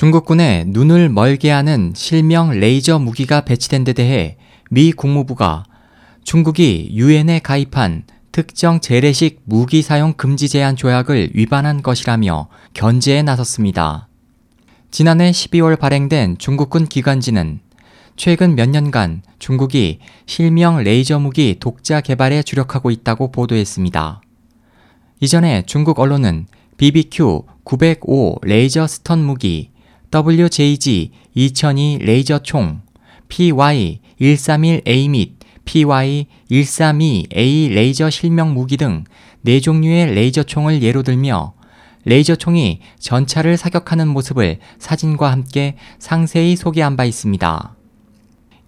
중국군에 눈을 멀게 하는 실명 레이저 무기가 배치된 데 대해 미 국무부가 중국이 유엔에 가입한 특정 재래식 무기 사용 금지 제한 조약을 위반한 것이라며 견제에 나섰습니다. 지난해 12월 발행된 중국군 기관지는 최근 몇 년간 중국이 실명 레이저 무기 독자 개발에 주력하고 있다고 보도했습니다. 이전에 중국 언론은 BBQ 905 레이저 스턴 무기, WJG 2002 레이저 총, PY 131A 및 PY 132A 레이저 실명 무기 등 4종류의 레이저 총을 예로 들며 레이저 총이 전차를 사격하는 모습을 사진과 함께 상세히 소개한 바 있습니다.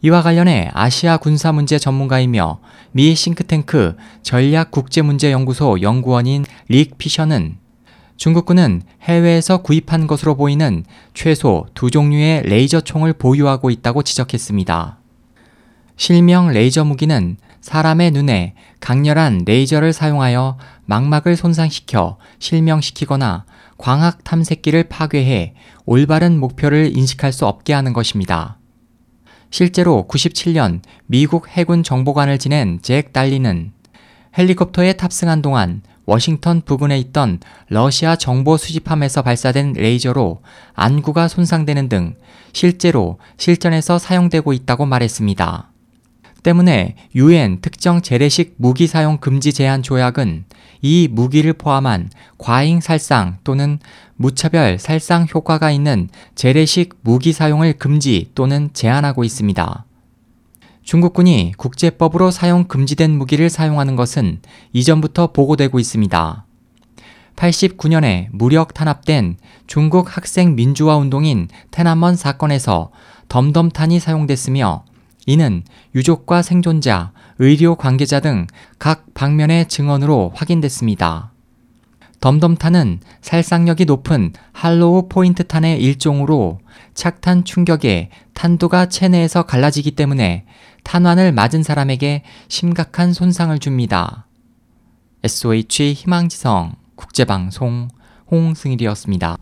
이와 관련해 아시아 군사 문제 전문가이며 미 싱크탱크 전략국제문제연구소 연구원인 릭 피셔는 중국군은 해외에서 구입한 것으로 보이는 최소 두 종류의 레이저 총을 보유하고 있다고 지적했습니다. 실명 레이저 무기는 사람의 눈에 강렬한 레이저를 사용하여 망막을 손상시켜 실명시키거나 광학 탐색기를 파괴해 올바른 목표를 인식할 수 없게 하는 것입니다. 실제로 97년 미국 해군 정보관을 지낸 잭 달리는 헬리콥터에 탑승한 동안 워싱턴 부근에 있던 러시아 정보 수집함에서 발사된 레이저로 안구가 손상되는 등 실제로 실전에서 사용되고 있다고 말했습니다. 때문에 유엔 특정 재래식 무기 사용 금지 제한 조약은 이 무기를 포함한 과잉 살상 또는 무차별 살상 효과가 있는 재래식 무기 사용을 금지 또는 제한하고 있습니다. 중국군이 국제법으로 사용 금지된 무기를 사용하는 것은 이전부터 보고되고 있습니다. 89년에 무력 탄압된 중국 학생 민주화 운동인 테난먼 사건에서 덤덤탄이 사용됐으며 이는 유족과 생존자, 의료 관계자 등 각 방면의 증언으로 확인됐습니다. 덤덤탄은 살상력이 높은 할로우 포인트 탄의 일종으로 착탄 충격에 탄두가 체내에서 갈라지기 때문에 탄환을 맞은 사람에게 심각한 손상을 줍니다. SOH 희망지성 국제방송 홍승일이었습니다.